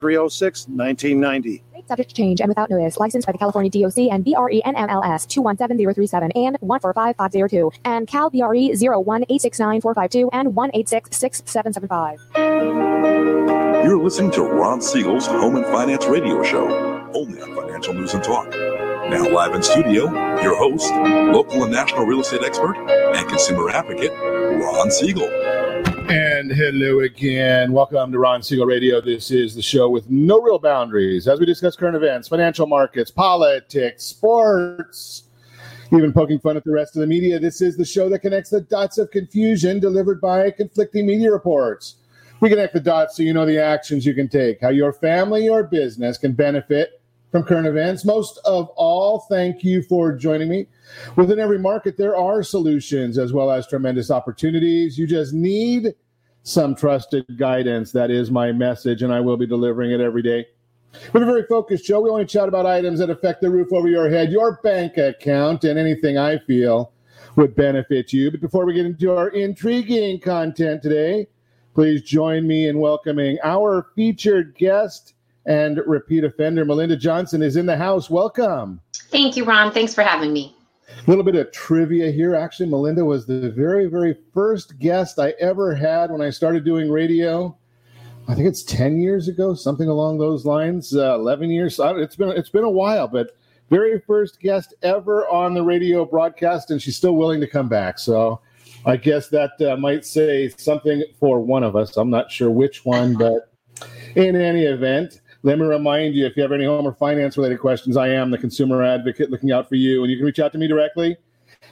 306 1990. Rate subject to change and without notice. Licensed by the California DOC and BRE NMLS 217037 and 145502 and Cal BRE 01869452 and 1866775. You're listening to Ron Siegel's Home and Finance Radio Show, only on Financial News and Talk. Now live in studio, your host, local and national real estate expert and consumer advocate, Ron Siegel. And hello again. Welcome to Ron Siegel Radio. This is the show with no real boundaries as we discuss current events, financial markets, politics, sports, even poking fun at the rest of the media. This is the show that connects the dots of confusion delivered by conflicting media reports. We connect the dots so you know the actions you can take, how your family or business can benefit from current events. Most of all, thank you for joining me. Within every market, there are solutions as well as tremendous opportunities. You just need some trusted guidance. That is my message, and I will be delivering it every day. We're a very focused show. We only chat about items that affect the roof over your head, your bank account, and anything I feel would benefit you. But before we get into our intriguing content today, please join me in welcoming our featured guest and repeat offender. Melinda Johnson is in the house. Welcome. Thank you, Ron. Thanks for having me. A little bit of trivia here. Actually, Melinda was the very, very first guest I ever had when I started doing radio. I think it's ten years ago, something along those lines. Uh, Eleven years. It's been it's been a while, but very first guest ever on the radio broadcast, and she's still willing to come back. So I guess that uh, might say something for one of us. I'm not sure which one, but in any event, let me remind you if you have any home or finance related questions, I am the consumer advocate looking out for you. And you can reach out to me directly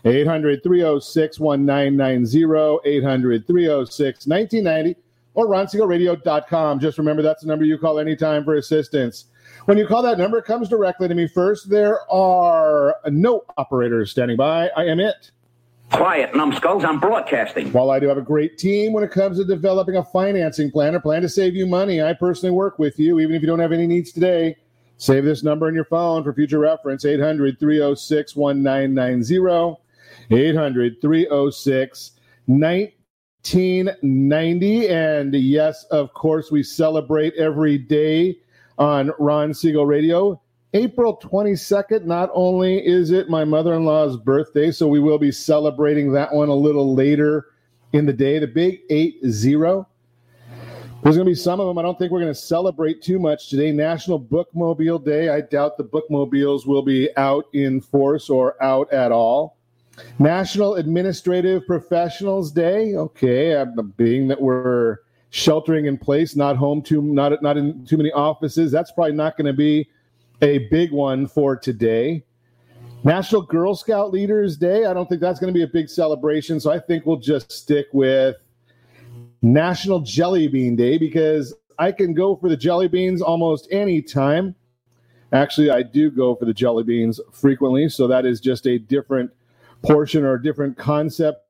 800 306 1990, 800 306 1990, or ronsiegelradio.com. Just remember that's the number you call anytime for assistance. When you call that number, it comes directly to me first. There are no operators standing by. I am it. Quiet, numbskulls. I'm broadcasting. While I do have a great team when it comes to developing a financing plan or plan to save you money, I personally work with you, even if you don't have any needs today. Save this number in your phone for future reference 800 306 1990. 800 306 1990. And yes, of course, we celebrate every day on Ron Siegel Radio. April 22nd, not only is it my mother in law's birthday, so we will be celebrating that one a little later in the day, the big 8 0. There's going to be some of them. I don't think we're going to celebrate too much today. National Bookmobile Day. I doubt the bookmobiles will be out in force or out at all. National Administrative Professionals Day. Okay, being that we're sheltering in place, not home too, not not in too many offices. That's probably not going to be a big one for today. National Girl Scout Leaders Day. I don't think that's going to be a big celebration. So I think we'll just stick with National Jelly Bean Day because I can go for the jelly beans almost any time. Actually, I do go for the jelly beans frequently. So that is just a different portion or a different concept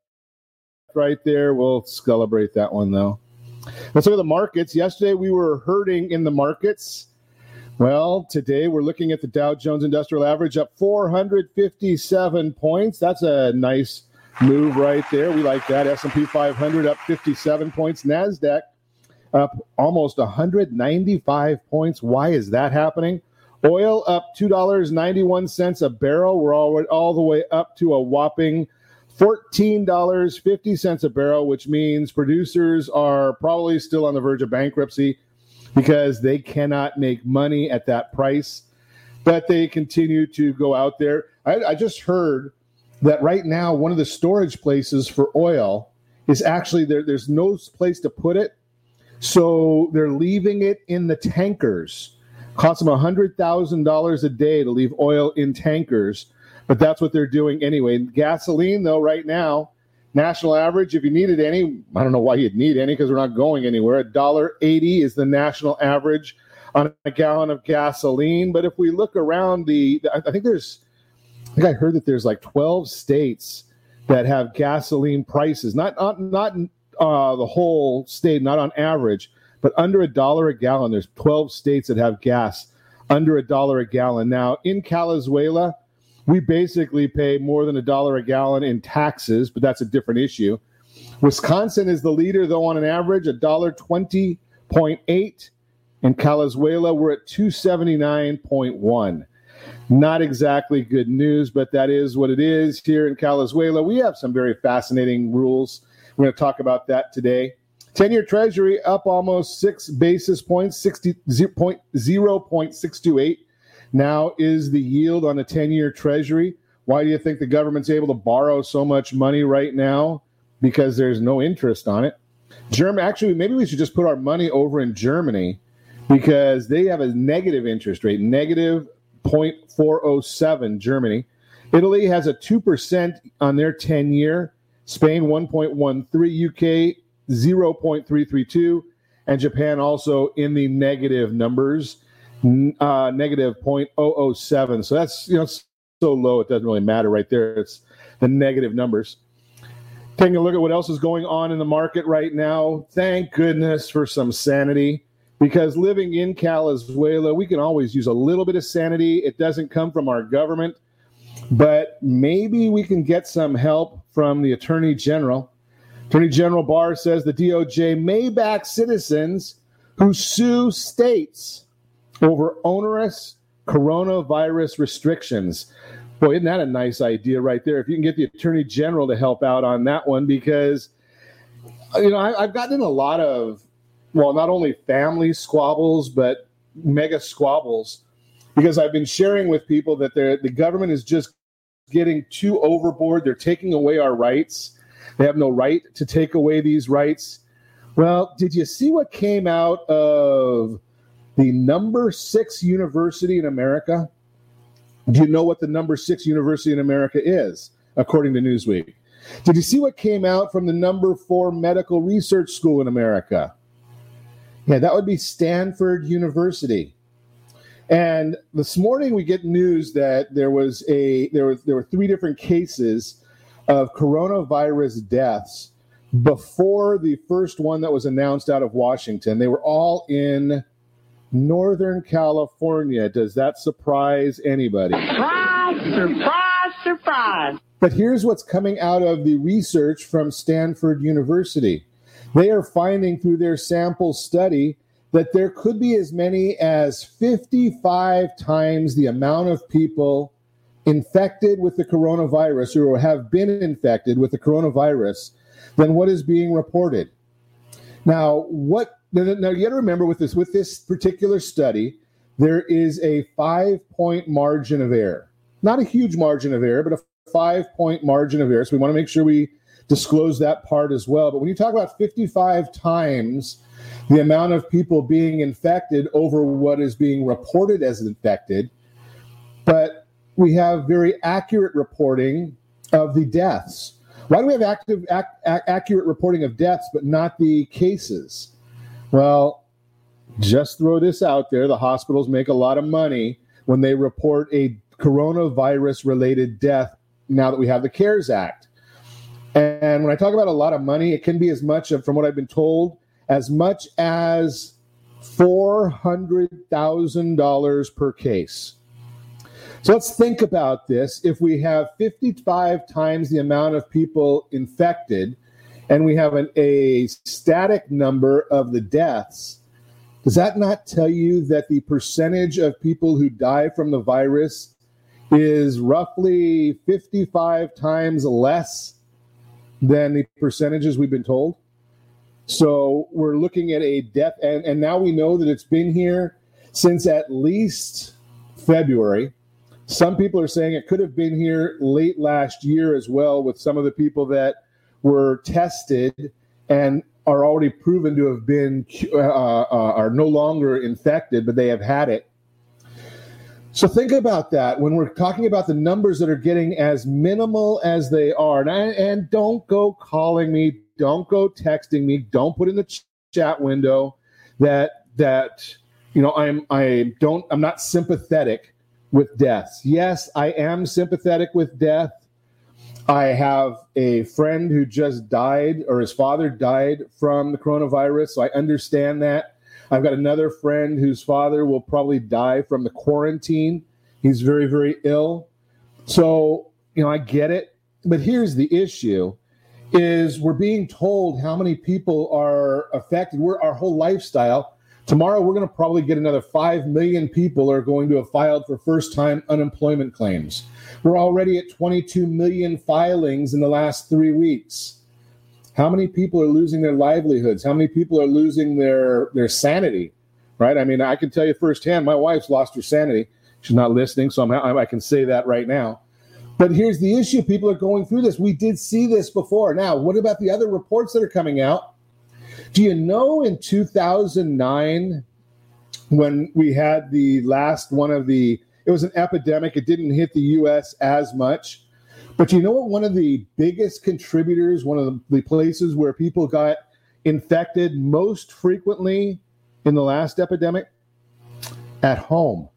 right there. We'll celebrate that one though. Let's look at the markets. Yesterday we were hurting in the markets. Well, today we're looking at the Dow Jones Industrial Average up 457 points. That's a nice move right there. We like that. S&P 500 up 57 points. Nasdaq up almost 195 points. Why is that happening? Oil up $2.91 a barrel. We're all, all the way up to a whopping $14.50 a barrel, which means producers are probably still on the verge of bankruptcy because they cannot make money at that price. But they continue to go out there. I, I just heard that right now, one of the storage places for oil is actually there, there's no place to put it. So they're leaving it in the tankers. Costs them $100,000 a day to leave oil in tankers, but that's what they're doing anyway. Gasoline, though, right now, National average, if you needed any, I don't know why you'd need any because we're not going anywhere. A dollar eighty is the national average. on a gallon of gasoline. But if we look around the, I think there's, I think I heard that there's like 12 states that have gasoline prices, not not not uh, the whole state, not on average, but under a dollar a gallon. There's 12 states that have gas under a dollar a gallon. Now in Calizuela, we basically pay more than a dollar a gallon in taxes, but that's a different issue. Wisconsin is the leader, though, on an average, a dollar twenty point eight. In Calizuela, we're at two seventy nine point one. Not exactly good news, but that is what it is here in Calizuela. We have some very fascinating rules. We're going to talk about that today. 10 year treasury up almost six basis points, 60, 0.628 now is the yield on a 10 year treasury. Why do you think the government's able to borrow so much money right now? Because there's no interest on it. Germany, actually, maybe we should just put our money over in Germany because they have a negative interest rate, negative 0.407 Germany. Italy has a 2% on their 10 year, Spain 1.13, UK 0.332, and Japan also in the negative numbers, uh, negative 0.007. So that's you know so low it doesn't really matter right there. It's the negative numbers. Taking a look at what else is going on in the market right now. Thank goodness for some sanity because living in Calizuela, we can always use a little bit of sanity. It doesn't come from our government, but maybe we can get some help from the Attorney General. Attorney General Barr says the DOJ may back citizens who sue states over onerous coronavirus restrictions. Boy, isn't that a nice idea right there? If you can get the Attorney General to help out on that one, because you know I, have gotten a lot of well, not only family squabbles, but mega squabbles, because I've been sharing with people that the government is just getting too overboard. They're taking away our rights. They have no right to take away these rights. Well, did you see what came out of the number six university in America? Do you know what the number six university in America is, according to Newsweek? Did you see what came out from the number four medical research school in America? Yeah, that would be Stanford University. And this morning we get news that there was a there was there were three different cases of coronavirus deaths before the first one that was announced out of Washington. They were all in Northern California. Does that surprise anybody? Surprise, surprise, surprise. But here's what's coming out of the research from Stanford University. They are finding through their sample study that there could be as many as 55 times the amount of people infected with the coronavirus or have been infected with the coronavirus than what is being reported. Now, what now you got to remember with this with this particular study, there is a five point margin of error. Not a huge margin of error, but a five point margin of error. So we want to make sure we disclose that part as well. But when you talk about 55 times the amount of people being infected over what is being reported as infected, but we have very accurate reporting of the deaths. Why do we have active, ac- accurate reporting of deaths but not the cases? Well, just throw this out there. The hospitals make a lot of money when they report a coronavirus related death now that we have the CARES Act. And when I talk about a lot of money, it can be as much from what I've been told, as much as $400,000 per case. So let's think about this. If we have 55 times the amount of people infected and we have an, a static number of the deaths, does that not tell you that the percentage of people who die from the virus is roughly 55 times less than the percentages we've been told. So we're looking at a death, and, and now we know that it's been here since at least February. Some people are saying it could have been here late last year as well, with some of the people that were tested and are already proven to have been uh, uh, are no longer infected, but they have had it. So think about that when we're talking about the numbers that are getting as minimal as they are. And, I, and don't go calling me, don't go texting me, don't put in the ch- chat window that that you know, I'm I don't I'm not sympathetic with deaths. Yes, I am sympathetic with death. I have a friend who just died, or his father died from the coronavirus. So I understand that. I've got another friend whose father will probably die from the quarantine. He's very, very ill. So, you know, I get it. But here's the issue is we're being told how many people are affected. We're our whole lifestyle. Tomorrow we're going to probably get another 5 million people are going to have filed for first time unemployment claims. We're already at 22 million filings in the last 3 weeks. How many people are losing their livelihoods? How many people are losing their their sanity? Right? I mean, I can tell you firsthand my wife's lost her sanity. She's not listening, so I'm, I can say that right now. But here's the issue people are going through this. We did see this before. Now, what about the other reports that are coming out? Do you know in 2009, when we had the last one of the, it was an epidemic, it didn't hit the US as much. But you know what? One of the biggest contributors, one of the, places where people got infected most frequently in the last epidemic? At home.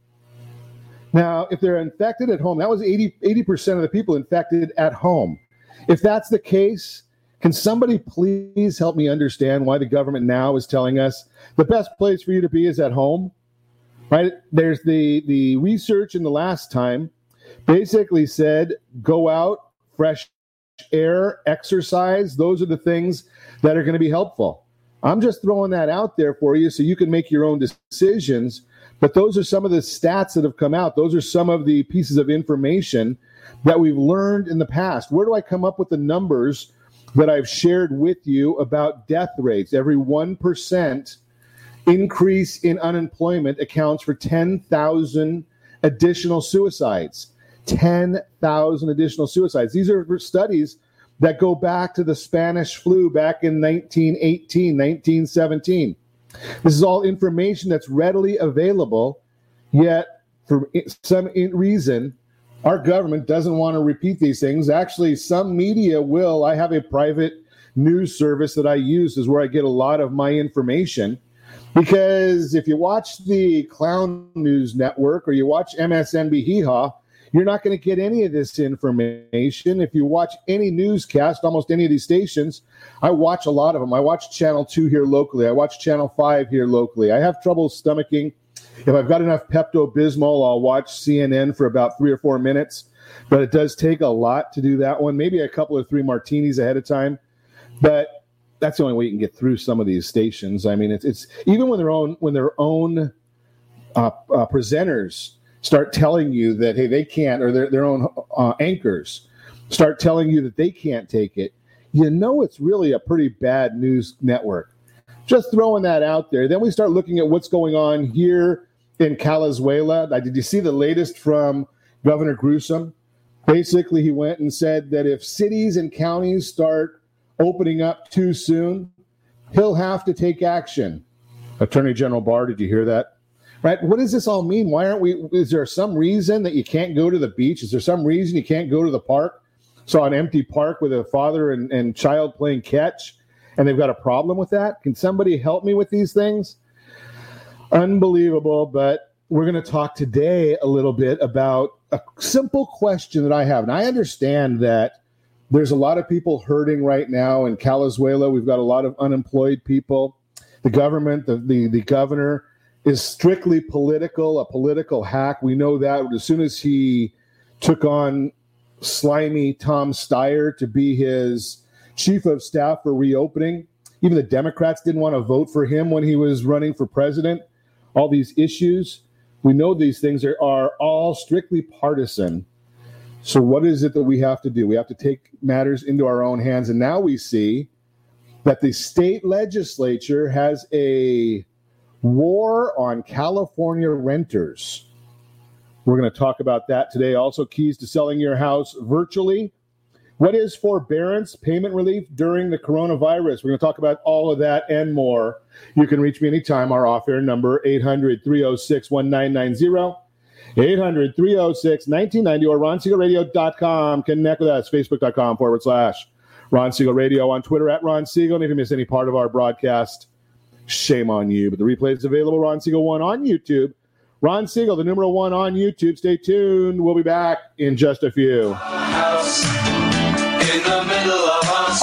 Now, if they're infected at home, that was 80, 80% of the people infected at home. If that's the case, can somebody please help me understand why the government now is telling us the best place for you to be is at home? Right? There's the the research in the last time basically said go out, fresh air, exercise, those are the things that are going to be helpful. I'm just throwing that out there for you so you can make your own decisions but those are some of the stats that have come out. Those are some of the pieces of information that we've learned in the past. Where do I come up with the numbers that I've shared with you about death rates? Every 1% increase in unemployment accounts for 10,000 additional suicides. 10,000 additional suicides. These are studies that go back to the Spanish flu back in 1918, 1917. This is all information that's readily available, yet for some reason, our government doesn't want to repeat these things. Actually, some media will. I have a private news service that I use, is where I get a lot of my information. Because if you watch the Clown News Network or you watch MSNB Hee you're not going to get any of this information. If you watch any newscast, almost any of these stations, I watch a lot of them. I watch Channel 2 here locally. I watch Channel 5 here locally. I have trouble stomaching. If I've got enough Pepto Bismol, I'll watch CNN for about three or four minutes. But it does take a lot to do that one, maybe a couple or three martinis ahead of time. But that's the only way you can get through some of these stations. I mean, it's, it's even when their own when their own uh, uh, presenters start telling you that hey they can't or their, their own uh, anchors start telling you that they can't take it you know it's really a pretty bad news network just throwing that out there then we start looking at what's going on here in Calizuela. Did you see the latest from Governor Newsom? Basically, he went and said that if cities and counties start opening up too soon, he'll have to take action. Attorney General Barr, did you hear that? right? What does this all mean? Why aren't we? Is there some reason that you can't go to the beach? Is there some reason you can't go to the park? Saw an empty park with a father and, and child playing catch, and they've got a problem with that. Can somebody help me with these things? Unbelievable, but we're going to talk today a little bit about a simple question that I have. And I understand that there's a lot of people hurting right now in Calizuela. We've got a lot of unemployed people. The government, the, the, the governor, is strictly political, a political hack. We know that as soon as he took on slimy Tom Steyer to be his chief of staff for reopening, even the Democrats didn't want to vote for him when he was running for president. All these issues, we know these things are, are all strictly partisan. So, what is it that we have to do? We have to take matters into our own hands. And now we see that the state legislature has a war on California renters. We're going to talk about that today. Also, keys to selling your house virtually. What is forbearance payment relief during the coronavirus? We're going to talk about all of that and more. You can reach me anytime. Our off air number 800 306 1990. 800 306 1990 or ronsiegelradio.com. Connect with us, facebook.com forward slash Ron Siegel Radio on Twitter at Ron Siegel. And if you miss any part of our broadcast, shame on you. But the replay is available, Ron Siegel 1 on YouTube. Ron Siegel, the numero one on YouTube. Stay tuned. We'll be back in just a few.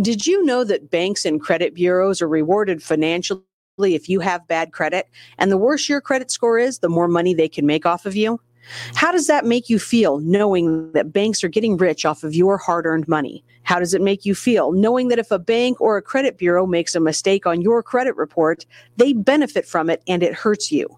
Did you know that banks and credit bureaus are rewarded financially if you have bad credit? And the worse your credit score is, the more money they can make off of you? How does that make you feel knowing that banks are getting rich off of your hard earned money? How does it make you feel knowing that if a bank or a credit bureau makes a mistake on your credit report, they benefit from it and it hurts you?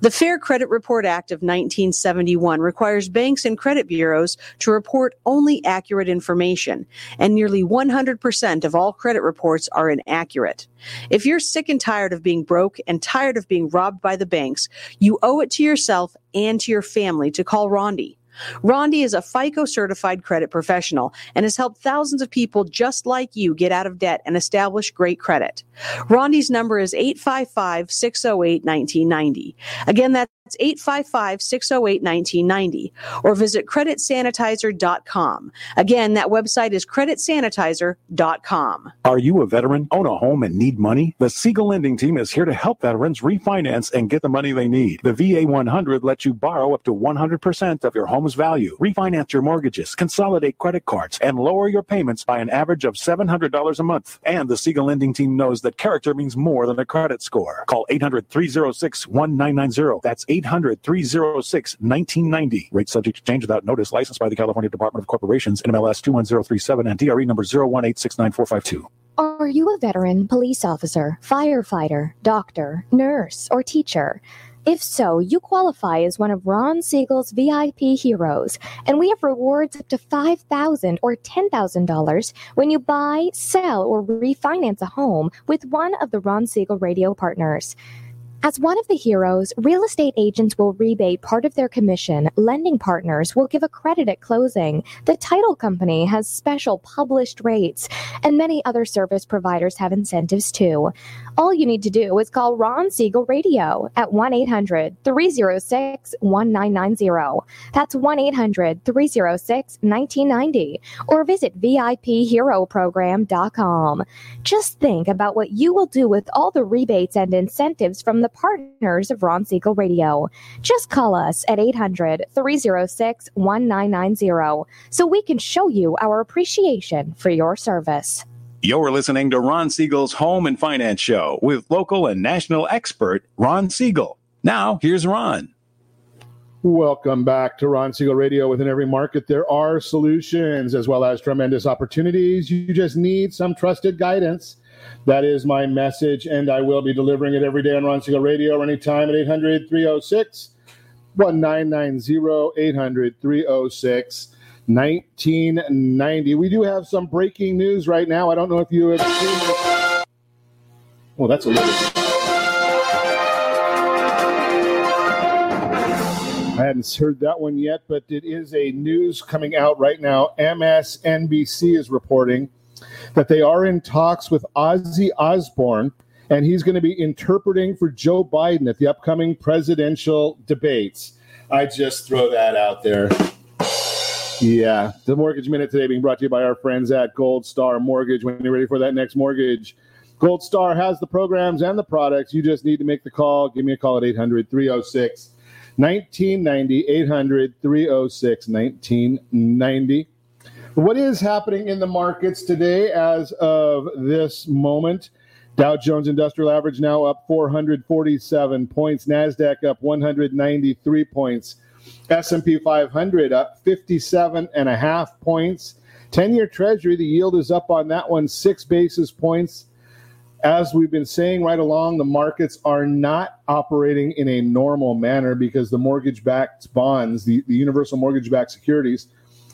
The Fair Credit Report Act of 1971 requires banks and credit bureaus to report only accurate information, and nearly 100% of all credit reports are inaccurate. If you're sick and tired of being broke and tired of being robbed by the banks, you owe it to yourself and to your family to call Rondi. Rondi is a FICO certified credit professional and has helped thousands of people just like you get out of debt and establish great credit. Rondi's number is 855 608 1990. Again, that's 855 608 1990 or visit creditsanitizer.com. Again, that website is creditsanitizer.com. Are you a veteran, own a home, and need money? The Siegel Lending Team is here to help veterans refinance and get the money they need. The VA 100 lets you borrow up to 100% of your home's value, refinance your mortgages, consolidate credit cards, and lower your payments by an average of $700 a month. And the Siegel Lending Team knows that character means more than a credit score. Call 800 306 1990. That's 800 306 1990. Rate subject to change without notice. Licensed by the California Department of Corporations, NMLS 21037, and DRE number 018694552. Are you a veteran, police officer, firefighter, doctor, nurse, or teacher? If so, you qualify as one of Ron Siegel's VIP heroes, and we have rewards up to $5,000 or $10,000 when you buy, sell, or refinance a home with one of the Ron Siegel radio partners. As one of the heroes, real estate agents will rebate part of their commission. Lending partners will give a credit at closing. The title company has special published rates, and many other service providers have incentives too. All you need to do is call Ron Siegel Radio at 1 800 306 1990. That's 1 800 306 1990. Or visit VIPHeroProgram.com. Just think about what you will do with all the rebates and incentives from the partners of Ron Siegel Radio. Just call us at 800 306 1990 so we can show you our appreciation for your service. You're listening to Ron Siegel's Home and Finance Show with local and national expert Ron Siegel. Now, here's Ron. Welcome back to Ron Siegel Radio. Within every market, there are solutions as well as tremendous opportunities. You just need some trusted guidance. That is my message, and I will be delivering it every day on Ron Siegel Radio or anytime at 800 306 1990 800 306 1990. We do have some breaking news right now. I don't know if you have seen. Well, that's a little. I hadn't heard that one yet, but it is a news coming out right now. MSNBC is reporting that they are in talks with Ozzy Osbourne, and he's going to be interpreting for Joe Biden at the upcoming presidential debates. I just throw that out there. Yeah, the Mortgage Minute today being brought to you by our friends at Gold Star Mortgage. When you're ready for that next mortgage, Gold Star has the programs and the products. You just need to make the call. Give me a call at 800 306 1990. 800 306 1990. What is happening in the markets today as of this moment? Dow Jones Industrial Average now up 447 points, Nasdaq up 193 points. S&P 500 up 57 and a half points. 10-year Treasury, the yield is up on that one 6 basis points. As we've been saying right along, the markets are not operating in a normal manner because the mortgage-backed bonds, the, the universal mortgage-backed securities,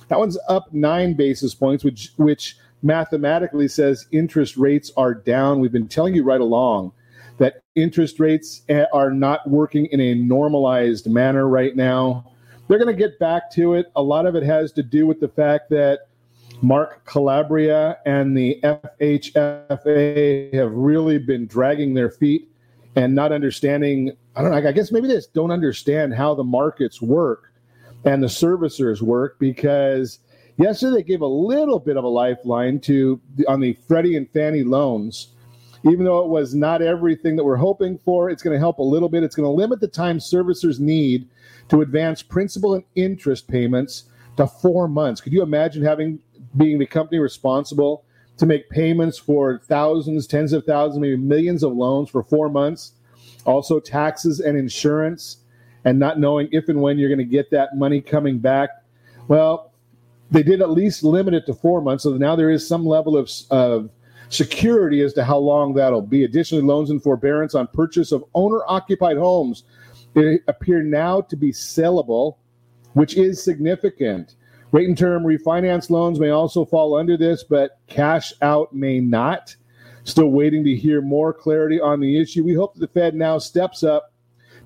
that one's up 9 basis points, which which mathematically says interest rates are down. We've been telling you right along that interest rates eh, are not working in a normalized manner right now. They're going to get back to it. A lot of it has to do with the fact that Mark Calabria and the FHFA have really been dragging their feet and not understanding. I don't know. I guess maybe they just don't understand how the markets work and the servicers work because yesterday they gave a little bit of a lifeline to on the Freddie and Fannie loans. Even though it was not everything that we're hoping for, it's going to help a little bit. It's going to limit the time servicers need to advance principal and interest payments to four months. Could you imagine having being the company responsible to make payments for thousands, tens of thousands, maybe millions of loans for four months, also taxes and insurance, and not knowing if and when you're going to get that money coming back. Well, they did at least limit it to four months, so now there is some level of, of security as to how long that'll be. Additionally, loans and forbearance on purchase of owner occupied homes appear now to be sellable, which is significant. Rate and term refinance loans may also fall under this, but cash out may not. Still waiting to hear more clarity on the issue. We hope that the Fed now steps up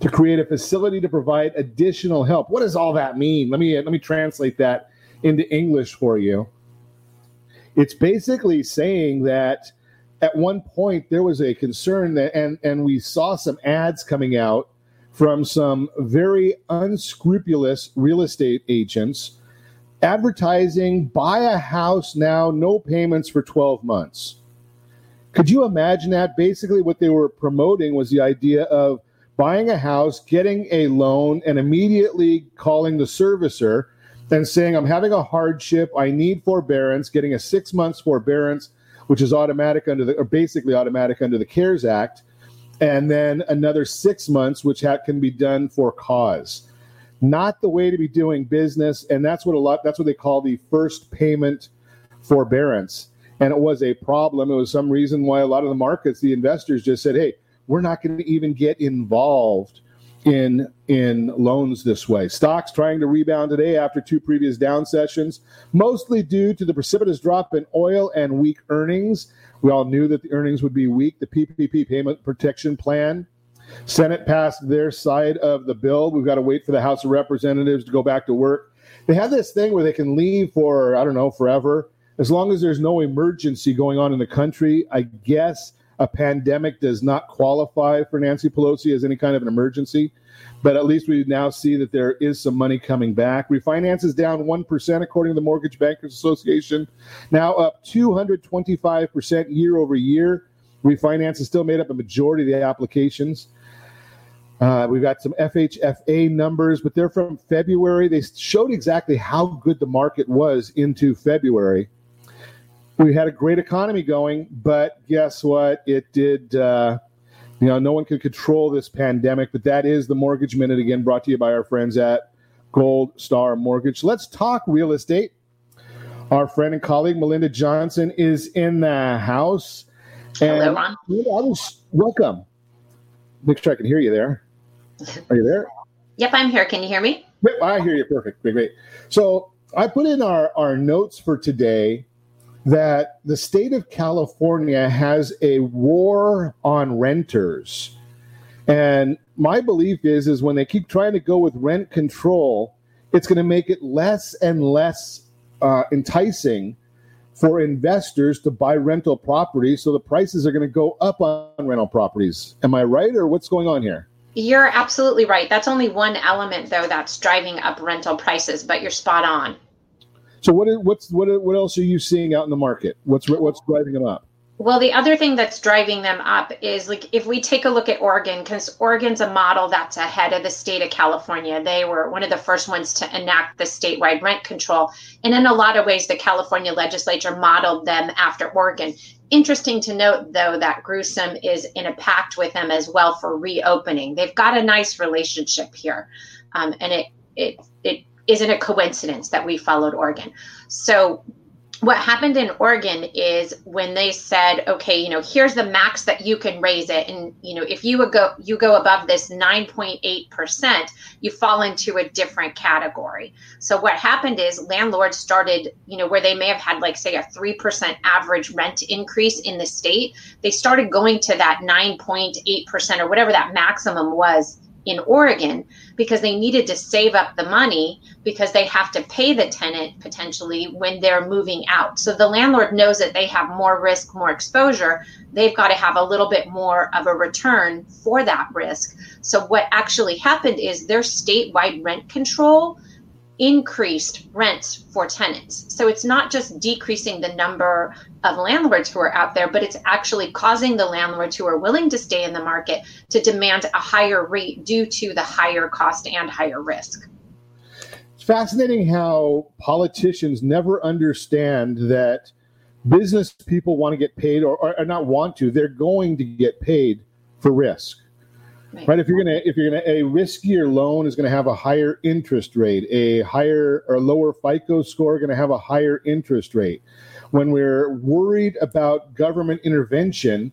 to create a facility to provide additional help. What does all that mean? Let me let me translate that into English for you. It's basically saying that at one point there was a concern that and and we saw some ads coming out from some very unscrupulous real estate agents advertising buy a house now, no payments for 12 months. Could you imagine that? Basically, what they were promoting was the idea of buying a house, getting a loan, and immediately calling the servicer and saying, I'm having a hardship, I need forbearance, getting a six months forbearance, which is automatic under the, or basically automatic under the CARES Act, and then another six months, which ha- can be done for cause not the way to be doing business. And that's what a lot, that's what they call the first payment forbearance. And it was a problem. It was some reason why a lot of the markets, the investors just said, hey, we're not going to even get involved in in loans this way. Stocks trying to rebound today after two previous down sessions, mostly due to the precipitous drop in oil and weak earnings. We all knew that the earnings would be weak. The PPP payment protection plan Senate passed their side of the bill. We've got to wait for the House of Representatives to go back to work. They have this thing where they can leave for, I don't know, forever. As long as there's no emergency going on in the country, I guess a pandemic does not qualify for Nancy Pelosi as any kind of an emergency. But at least we now see that there is some money coming back. Refinance is down 1%, according to the Mortgage Bankers Association, now up 225% year over year. Refinance has still made up a majority of the applications. Uh, we've got some FHFA numbers, but they're from February. They showed exactly how good the market was into February. We had a great economy going, but guess what? It did. Uh, you know, no one can control this pandemic, but that is the Mortgage Minute again, brought to you by our friends at Gold Star Mortgage. Let's talk real estate. Our friend and colleague Melinda Johnson is in the house. And Hello, Ron. I was welcome. Make sure I can hear you there. Are you there? Yep, I'm here. Can you hear me? I hear you. Perfect. Great, great. So I put in our, our notes for today that the state of California has a war on renters. And my belief is is when they keep trying to go with rent control, it's going to make it less and less uh, enticing for investors to buy rental properties. So the prices are going to go up on rental properties. Am I right, or what's going on here? You're absolutely right. That's only one element, though, that's driving up rental prices, but you're spot on. So what is, what's what what else are you seeing out in the market? What's what's driving them up? Well, the other thing that's driving them up is like if we take a look at Oregon, because Oregon's a model that's ahead of the state of California. They were one of the first ones to enact the statewide rent control. And in a lot of ways, the California legislature modeled them after Oregon. Interesting to note, though, that Gruesome is in a pact with them as well for reopening. They've got a nice relationship here, um, and it it it isn't a coincidence that we followed Oregon. So what happened in Oregon is when they said, okay, you know, here's the max that you can raise it, and you know, if you would go you go above this 9.8 percent, you fall into a different category. So what happened is landlords started, you know, where they may have had like say a three percent average rent increase in the state, they started going to that 9.8 percent or whatever that maximum was in Oregon because they needed to save up the money because they have to pay the tenant potentially when they're moving out. So the landlord knows that they have more risk, more exposure. They've got to have a little bit more of a return for that risk. So what actually happened is their statewide rent control increased rents for tenants. So it's not just decreasing the number of landlords who are out there, but it's actually causing the landlords who are willing to stay in the market to demand a higher rate due to the higher cost and higher risk. It's fascinating how politicians never understand that business people want to get paid or, or not want to, they're going to get paid for risk. Right. right. If you're gonna if you're gonna a riskier loan is gonna have a higher interest rate, a higher or lower FICO score gonna have a higher interest rate. When we're worried about government intervention,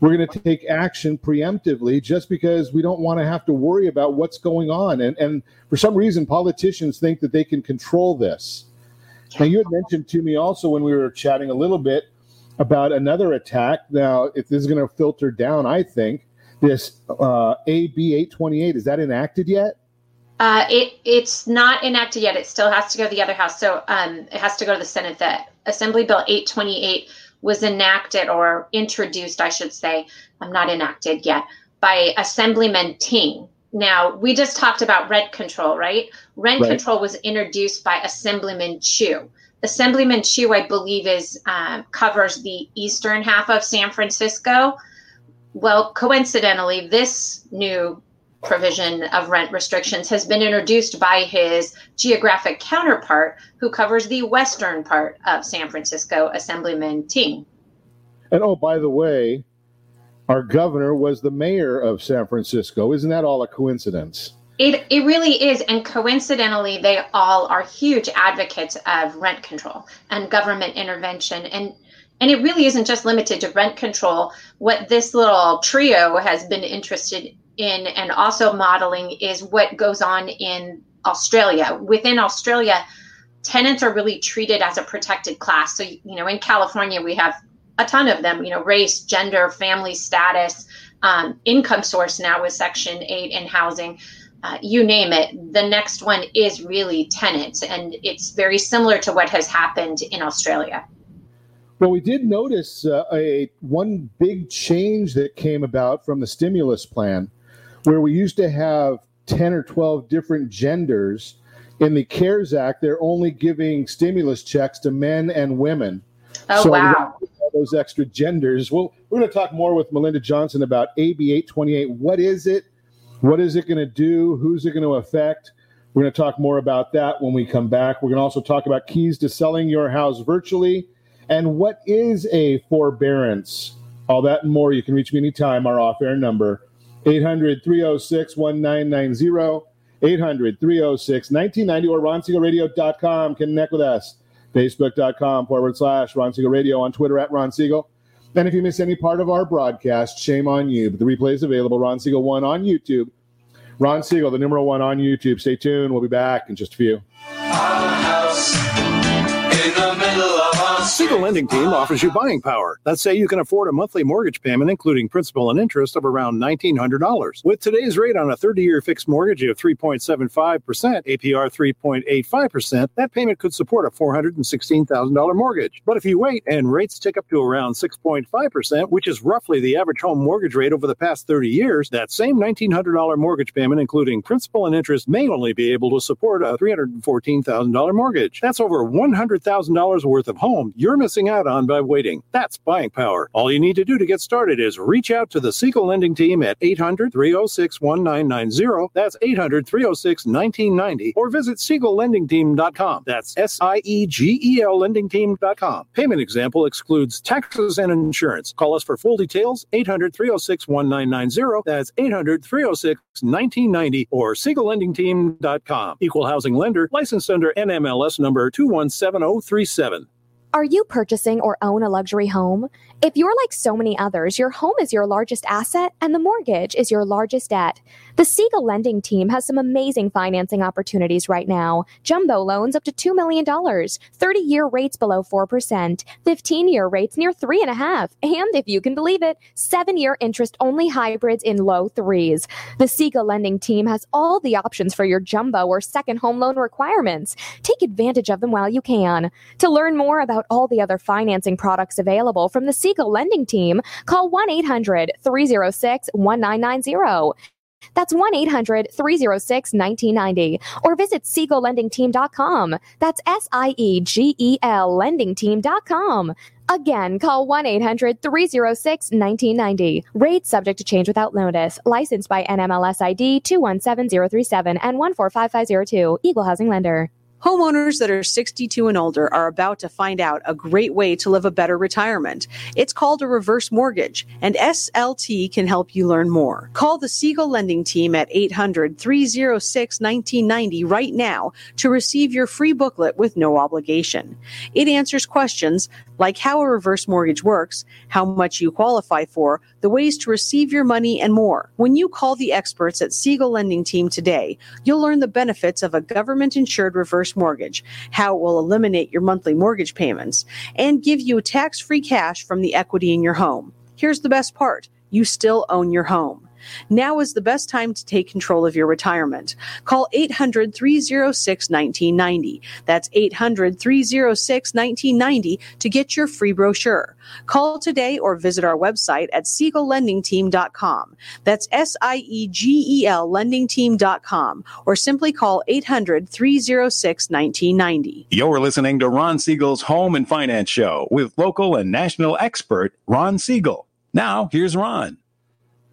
we're to take action preemptively just because we don't want to have to worry about what's going on. And, and for some reason, politicians think that they can control this. Now, you had mentioned to me also when we were chatting a little bit about another attack. Now, if this is going to filter down, I think this uh, AB 828, is that enacted yet? Uh, it it's not enacted yet. It still has to go to the other house. So um, it has to go to the Senate. The Assembly Bill 828 was enacted or introduced, I should say. I'm not enacted yet by Assemblyman Ting. Now we just talked about rent control, right? Rent right. control was introduced by Assemblyman Chiu. Assemblyman Chiu, I believe, is um, covers the eastern half of San Francisco. Well, coincidentally, this new provision of rent restrictions has been introduced by his geographic counterpart, who covers the western part of San Francisco, Assemblyman Ting. And oh, by the way, our governor was the mayor of San Francisco. Isn't that all a coincidence? It, it really is. And coincidentally, they all are huge advocates of rent control and government intervention. And and it really isn't just limited to rent control. What this little trio has been interested in and also modeling is what goes on in Australia. Within Australia, tenants are really treated as a protected class. So, you know, in California, we have a ton of them, you know, race, gender, family status, um, income source now with Section 8 in housing. Uh, you name it. The next one is really tenants, and it's very similar to what has happened in Australia. Well, we did notice uh, a one big change that came about from the stimulus plan, where we used to have ten or twelve different genders. In the CARES Act, they're only giving stimulus checks to men and women. Oh so wow! Those extra genders. Well, we're going to talk more with Melinda Johnson about AB 828. What is it? What is it going to do? Who's it going to affect? We're going to talk more about that when we come back. We're going to also talk about keys to selling your house virtually and what is a forbearance? All that and more. You can reach me anytime. Our off air number 800 306 1990, 800 306 1990, or ronsiegelradio.com. Connect with us. Facebook.com forward slash Ron Siegel Radio on Twitter at Ron Siegel. And if you miss any part of our broadcast, shame on you. But the replay is available. Ron Siegel 1 on YouTube. Ron Siegel, the number one on YouTube. Stay tuned. We'll be back in just a few. Siegel Lending Team offers you buying power. Let's say you can afford a monthly mortgage payment, including principal and interest, of around $1,900. With today's rate on a 30 year fixed mortgage of 3.75%, APR 3.85%, that payment could support a $416,000 mortgage. But if you wait and rates tick up to around 6.5%, which is roughly the average home mortgage rate over the past 30 years, that same $1,900 mortgage payment, including principal and interest, may only be able to support a $314,000 mortgage. That's over $100,000 worth of home you're missing out on by waiting. That's buying power. All you need to do to get started is reach out to the Siegel Lending Team at 800 306 1990. That's 800 306 1990. Or visit SiegelLendingTeam.com. That's S I E G E L LendingTeam.com. Payment example excludes taxes and insurance. Call us for full details 800 306 1990. That's 800 306 1990 or SiegelLendingTeam.com. Equal housing lender licensed under NMLS number 217037. Are you purchasing or own a luxury home? If you're like so many others, your home is your largest asset and the mortgage is your largest debt. The Siegel lending team has some amazing financing opportunities right now. Jumbo loans up to $2 million, 30 year rates below 4%, 15 year rates near 3.5, and if you can believe it, 7 year interest only hybrids in low threes. The Siegel lending team has all the options for your jumbo or second home loan requirements. Take advantage of them while you can. To learn more about all the other financing products available from the Siegel lending team, call 1 800 306 1990. That's 1 800 306 1990. Or visit SiegelLendingTeam.com. That's S I E G E L LendingTeam.com. Again, call 1 800 306 1990. Rates subject to change without notice. Licensed by NMLS ID 217037 and 145502. Equal Housing Lender. Homeowners that are 62 and older are about to find out a great way to live a better retirement. It's called a reverse mortgage, and SLT can help you learn more. Call the Siegel Lending Team at 800 306 1990 right now to receive your free booklet with no obligation. It answers questions like how a reverse mortgage works, how much you qualify for, the ways to receive your money, and more. When you call the experts at Siegel Lending Team today, you'll learn the benefits of a government insured reverse mortgage, how it will eliminate your monthly mortgage payments, and give you tax free cash from the equity in your home. Here's the best part you still own your home. Now is the best time to take control of your retirement. Call 800 306 1990. That's 800 306 1990 to get your free brochure. Call today or visit our website at SiegelLendingTeam.com. That's S I E G E L LendingTeam.com or simply call 800 306 1990. You're listening to Ron Siegel's Home and Finance Show with local and national expert Ron Siegel. Now, here's Ron.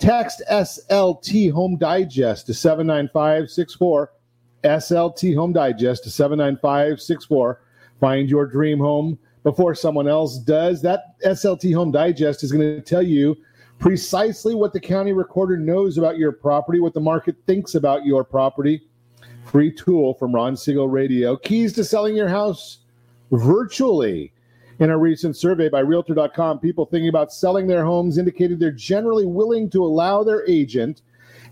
Text SLT Home Digest to 79564. SLT Home Digest to 79564. Find your dream home before someone else does. That SLT Home Digest is going to tell you precisely what the county recorder knows about your property, what the market thinks about your property. Free tool from Ron Siegel Radio. Keys to selling your house virtually. In a recent survey by Realtor.com, people thinking about selling their homes indicated they're generally willing to allow their agent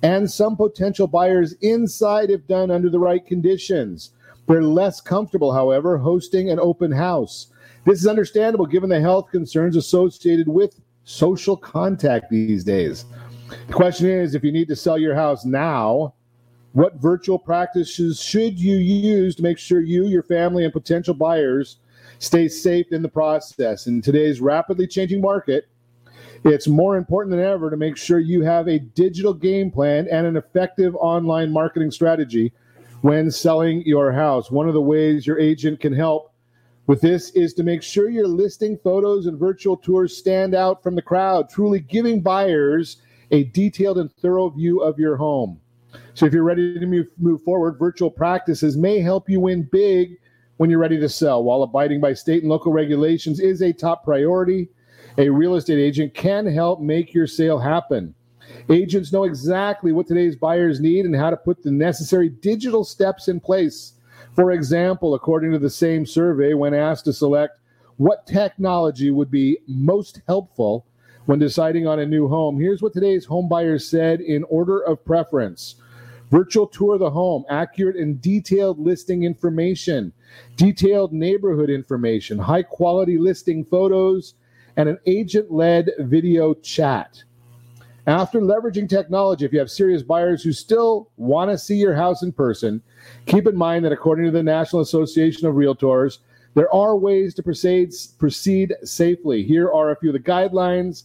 and some potential buyers inside if done under the right conditions. They're less comfortable, however, hosting an open house. This is understandable given the health concerns associated with social contact these days. The question is if you need to sell your house now, what virtual practices should you use to make sure you, your family, and potential buyers stay safe in the process. In today's rapidly changing market, it's more important than ever to make sure you have a digital game plan and an effective online marketing strategy when selling your house. One of the ways your agent can help with this is to make sure your listing photos and virtual tours stand out from the crowd, truly giving buyers a detailed and thorough view of your home. So if you're ready to move, forward, virtual practices may help you win big when you're ready to sell. While abiding by state and local regulations is a top priority, a real estate agent can help make your sale happen. Agents know exactly what today's buyers need and how to put the necessary digital steps in place. For example, according to the same survey, when asked to select what technology would be most helpful when deciding on a new home, here's what today's home buyers said in order of preference virtual tour of the home, accurate and detailed listing information, detailed neighborhood information, high quality listing photos, and an agent led video chat. After leveraging technology, if you have serious buyers who still want to see your house in person, keep in mind that according to the National Association of Realtors, there are ways to proceed, proceed safely. Here are a few of the guidelines,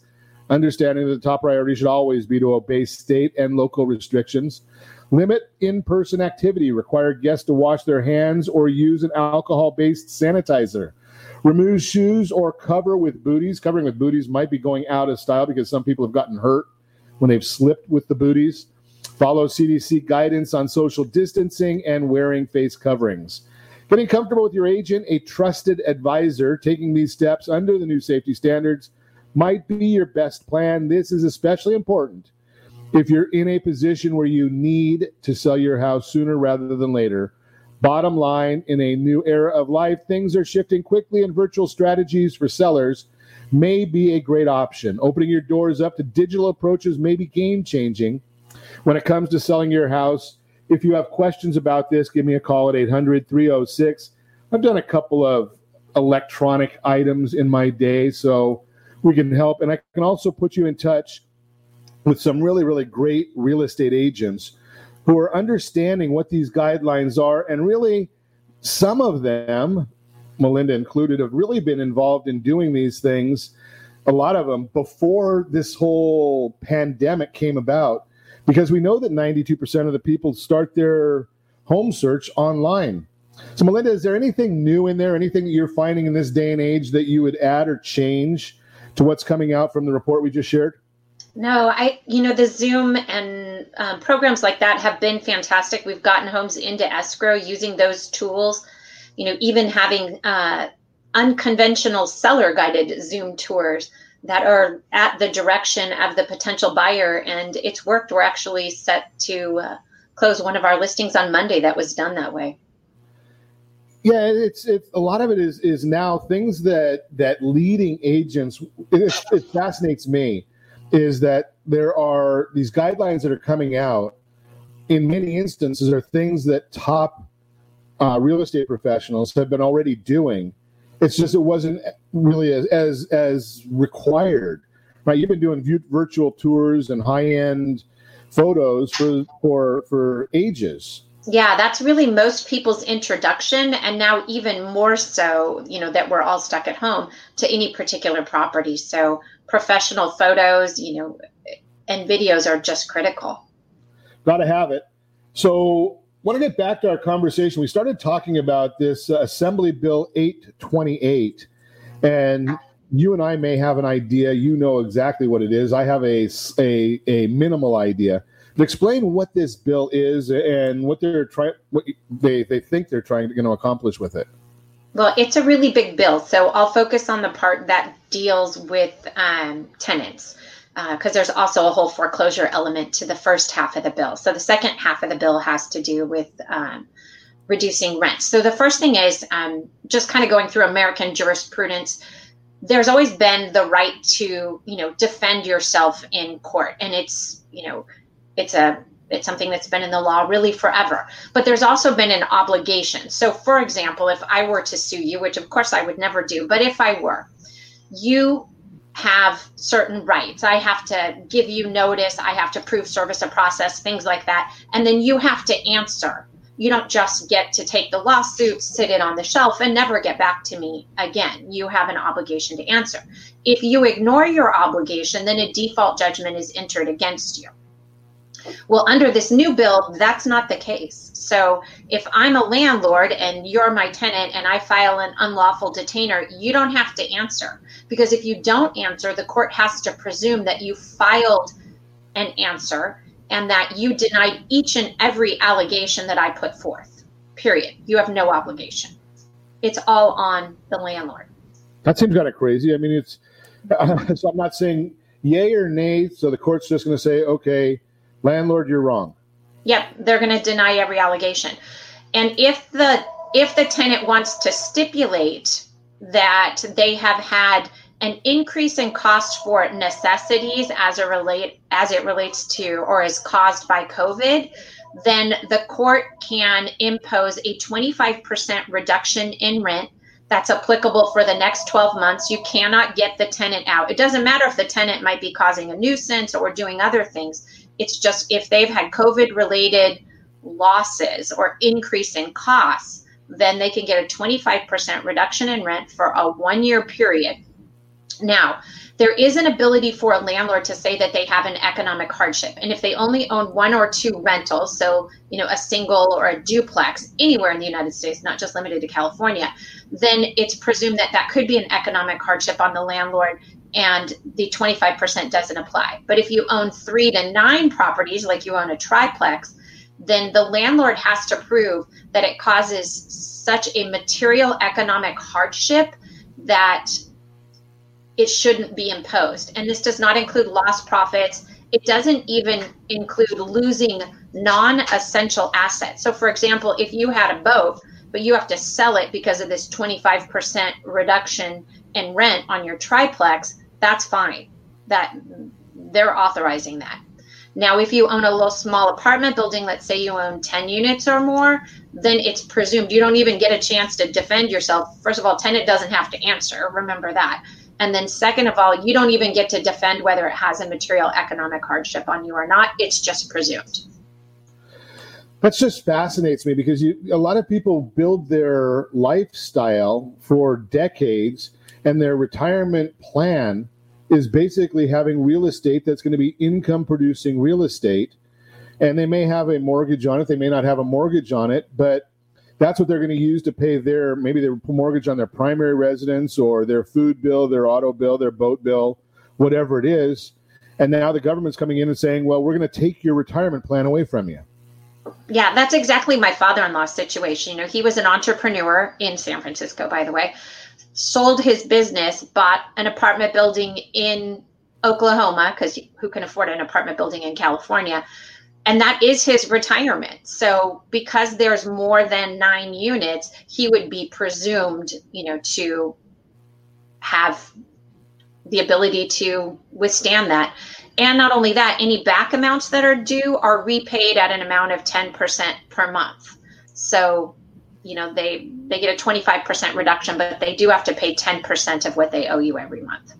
understanding that the top priority should always be to obey state and local restrictions. Limit in person activity. Require guests to wash their hands or use an alcohol based sanitizer. Remove shoes or cover with booties. Covering with booties might be going out of style because some people have gotten hurt when they've slipped with the booties. Follow CDC guidance on social distancing and wearing face coverings. Getting comfortable with your agent, a trusted advisor, taking these steps under the new safety standards might be your best plan. This is especially important if you're in a position where you need to sell your house sooner rather than later. Bottom line, in a new era of life, things are shifting quickly, and virtual strategies for sellers may be a great option. Opening your doors up to digital approaches may be game changing when it comes to selling your house. If you have questions about this, give me a call at 800 306. I've done a couple of electronic items in my day, so we can help. And I can also put you in touch with some really, really great real estate agents who are understanding what these guidelines are. And really, some of them, Melinda included, have really been involved in doing these things, a lot of them, before this whole pandemic came about because we know that 92% of the people start their home search online. So, Melinda, is there anything new in there, anything that you're finding in this day and age that you would add or change to what's coming out from the report we just shared? No, I, you know, the Zoom and um, programs like that have been fantastic. We've gotten homes into escrow using those tools, you know, even having uh, unconventional seller guided Zoom tours that are at the direction of the potential buyer. And it's worked. We're actually set to uh, close one of our listings on monday that was done that way. Yeah it's it's a lot of it is is now things that that leading agents it, it fascinates me is that there are these guidelines that are coming out in many instances are things that top uh, real estate professionals have been already doing it's just it wasn't really as as, as required, right? You've been doing virtual tours and high end photos for for for ages. Yeah, that's really most people's introduction, and now even more so, you know, that we're all stuck at home to any particular property. So professional photos, you know, and videos are just critical. Got to have it. So want to get back to our conversation. We started talking about this uh, Assembly Bill 828, and you and I may have an idea. You know exactly what it is. I have a, a, a minimal idea. But explain what this bill is and what they're trying, what they, they think they're trying to you know, accomplish with it. Well, it's a really big bill, so I'll focus on the part that deals with um, tenants because uh, there's also a whole foreclosure element to the first half of the bill. So the second half of the bill has to do with um, reducing rent. So the first thing is um, just kind of going through American jurisprudence. There's always been the right to, you know, defend yourself in court, and it's, you know, it's a it's something that's been in the law really forever. But there's also been an obligation. So, for example, if I were to sue you, which of course I would never do, but if I were, you have certain rights. I have to give you notice, I have to prove service of process, things like that. And then you have to answer. You don't just get to take the lawsuit, sit it on the shelf, and never get back to me again. You have an obligation to answer. If you ignore your obligation, then a default judgment is entered against you. Well, under this new bill, that's not the case. So if I'm a landlord and you're my tenant and I file an unlawful detainer, you don't have to answer. Because if you don't answer, the court has to presume that you filed an answer and that you denied each and every allegation that I put forth. Period. You have no obligation. It's all on the landlord. That seems kind of crazy. I mean, it's uh, so I'm not saying yay or nay. So the court's just going to say, okay, landlord, you're wrong. Yep, they're going to deny every allegation. And if the if the tenant wants to stipulate that they have had an increase in cost for necessities as it relate as it relates to or is caused by COVID, then the court can impose a 25% reduction in rent that's applicable for the next 12 months. You cannot get the tenant out. It doesn't matter if the tenant might be causing a nuisance or doing other things. It's just if they've had COVID related losses or increase in costs, then they can get a 25% reduction in rent for a one year period. Now, there is an ability for a landlord to say that they have an economic hardship. And if they only own one or two rentals, so, you know, a single or a duplex anywhere in the United States, not just limited to California, then it's presumed that that could be an economic hardship on the landlord and the 25% doesn't apply. But if you own three to nine properties, like you own a triplex, then the landlord has to prove that it causes such a material economic hardship that it shouldn't be imposed. And this does not include lost profits. It doesn't even include losing non essential assets. So, for example, if you had a boat, but you have to sell it because of this 25% reduction in rent on your triplex, that's fine. That they're authorizing that. Now, if you own a little small apartment building, let's say you own 10 units or more, then it's presumed you don't even get a chance to defend yourself. First of all, tenant doesn't have to answer. Remember that. And then, second of all, you don't even get to defend whether it has a material economic hardship on you or not. It's just presumed. That just fascinates me because you, a lot of people build their lifestyle for decades and their retirement plan is basically having real estate that's going to be income producing real estate. And they may have a mortgage on it, they may not have a mortgage on it, but that's what they're going to use to pay their maybe their mortgage on their primary residence or their food bill, their auto bill, their boat bill, whatever it is. And now the government's coming in and saying, well, we're going to take your retirement plan away from you. Yeah, that's exactly my father in law's situation. You know, he was an entrepreneur in San Francisco, by the way, sold his business, bought an apartment building in Oklahoma, because who can afford an apartment building in California? and that is his retirement. So because there's more than nine units, he would be presumed, you know, to have the ability to withstand that. And not only that, any back amounts that are due are repaid at an amount of 10% per month. So, you know, they they get a 25% reduction, but they do have to pay 10% of what they owe you every month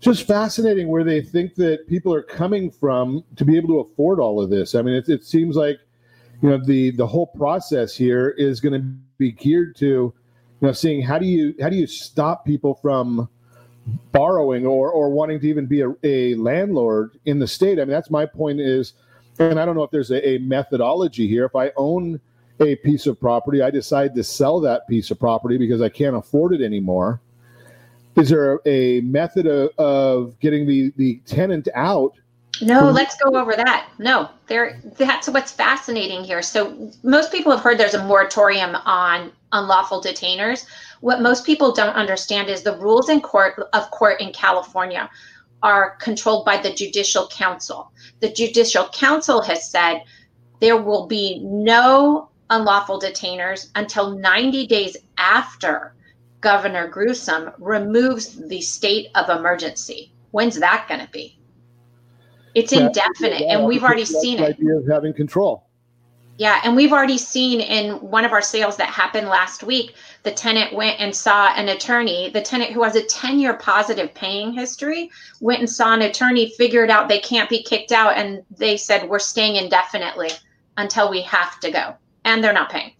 just fascinating where they think that people are coming from to be able to afford all of this. I mean, it, it seems like you know the the whole process here is going to be geared to you know seeing how do you how do you stop people from borrowing or or wanting to even be a, a landlord in the state. I mean, that's my point is, and I don't know if there's a, a methodology here. If I own a piece of property, I decide to sell that piece of property because I can't afford it anymore is there a method of, of getting the, the tenant out? No, let's go over that. No, there. That's what's fascinating here. So most people have heard there's a moratorium on unlawful detainers. What most people don't understand is the rules in court of court in California are controlled by the Judicial Council. The Judicial Council has said there will be no unlawful detainers until 90 days after Governor Newsom removes the state of emergency. When's that going to be? It's indefinite, and we've already seen it. Idea of having control. Yeah, and we've already seen in one of our sales that happened last week, the tenant went and saw an attorney. The tenant who has a 10 year positive paying history went and saw an attorney, figured out they can't be kicked out, and they said, We're staying indefinitely until we have to go. And they're not paying.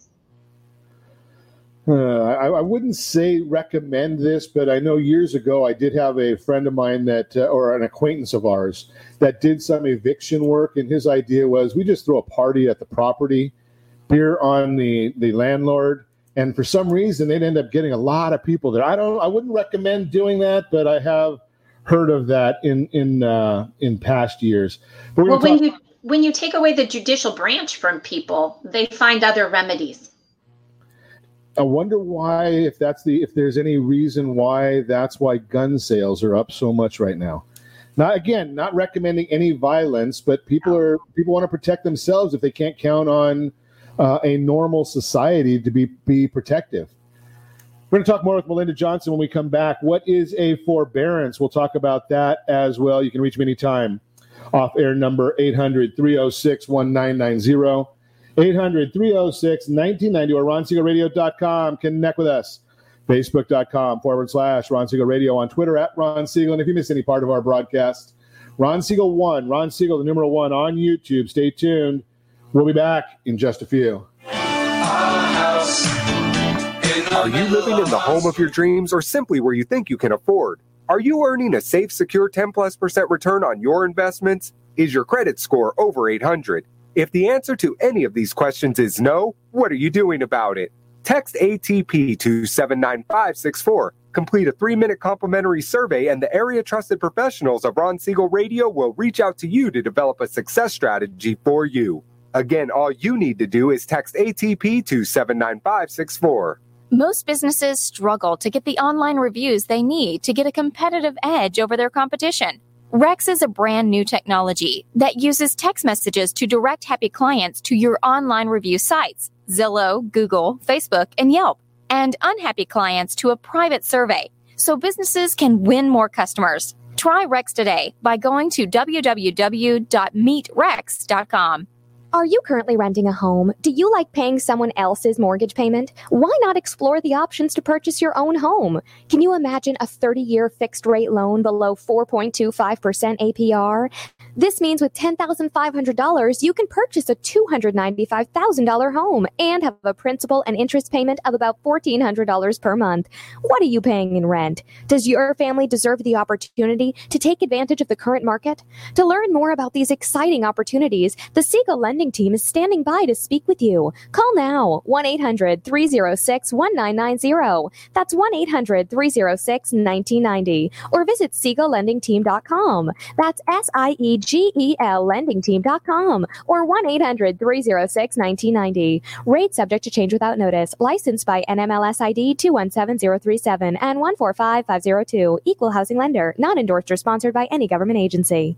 Uh, I, I, wouldn't say recommend this, but I know years ago I did have a friend of mine that, uh, or an acquaintance of ours, that did some eviction work, and his idea was we just throw a party at the property, beer on the the landlord, and for some reason they'd end up getting a lot of people there. I don't, I wouldn't recommend doing that, but I have heard of that in in uh, in past years. well, when you when you take away the judicial branch from people, they find other remedies I wonder why, if that's the, if there's any reason why that's why gun sales are up so much right now. Not again, not recommending any violence, but people are people want to protect themselves if they can't count on uh, a normal society to be be protective. We're going to talk more with Melinda Johnson when we come back. What is a forbearance? We'll talk about that as well. You can reach me anytime. Off air number 800 306 1990. 800 306 1990 or. Connect with us. Facebook.com forward slash Ron Siegel Radio on Twitter at Ron Siegel. And if you miss any part of our broadcast, Ron Siegel 1, Ron Siegel, the numeral 1 on YouTube. Stay tuned. We'll be back in just a few. Are you living in the home of your dreams or simply where you think you can afford? Are you earning a safe, secure 10 plus percent return on your investments? Is your credit score over 800? If the answer to any of these questions is no, what are you doing about it? Text ATP to 79564. Complete a three minute complimentary survey, and the area trusted professionals of Ron Siegel Radio will reach out to you to develop a success strategy for you. Again, all you need to do is text ATP to 79564. Most businesses struggle to get the online reviews they need to get a competitive edge over their competition. Rex is a brand new technology that uses text messages to direct happy clients to your online review sites Zillow, Google, Facebook, and Yelp, and unhappy clients to a private survey so businesses can win more customers. Try Rex today by going to www.meetrex.com. Are you currently renting a home? Do you like paying someone else's mortgage payment? Why not explore the options to purchase your own home? Can you imagine a 30 year fixed rate loan below 4.25% APR? This means with $10,500, you can purchase a $295,000 home and have a principal and interest payment of about $1,400 per month. What are you paying in rent? Does your family deserve the opportunity to take advantage of the current market? To learn more about these exciting opportunities, the Siegel Lending team is standing by to speak with you. Call now 1 800 306 1990. That's 1 800 306 1990. Or visit SiegelLendingTeam.com. That's S I E G E L LendingTeam.com. Or 1 800 306 1990. Rate subject to change without notice. Licensed by NMLS ID 217037 and 145502. Equal housing lender. Not endorsed or sponsored by any government agency.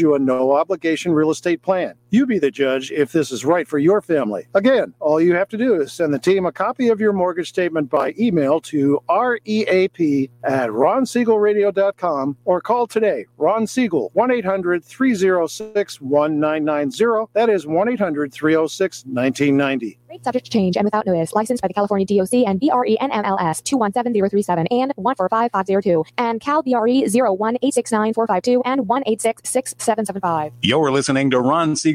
you a no obligation real estate plan. You be the judge if this is right for your family. Again, all you have to do is send the team a copy of your mortgage statement by email to REAP at ronsiegelradio.com or call today, Ron Siegel, 1 800 306 1990. That is 1 800 306 1990. Rate subject to change and without notice. Licensed by the California DOC and BRE NMLS 217037 and 145502 and Cal BRE 0186945 and 1866775. You're listening to Ron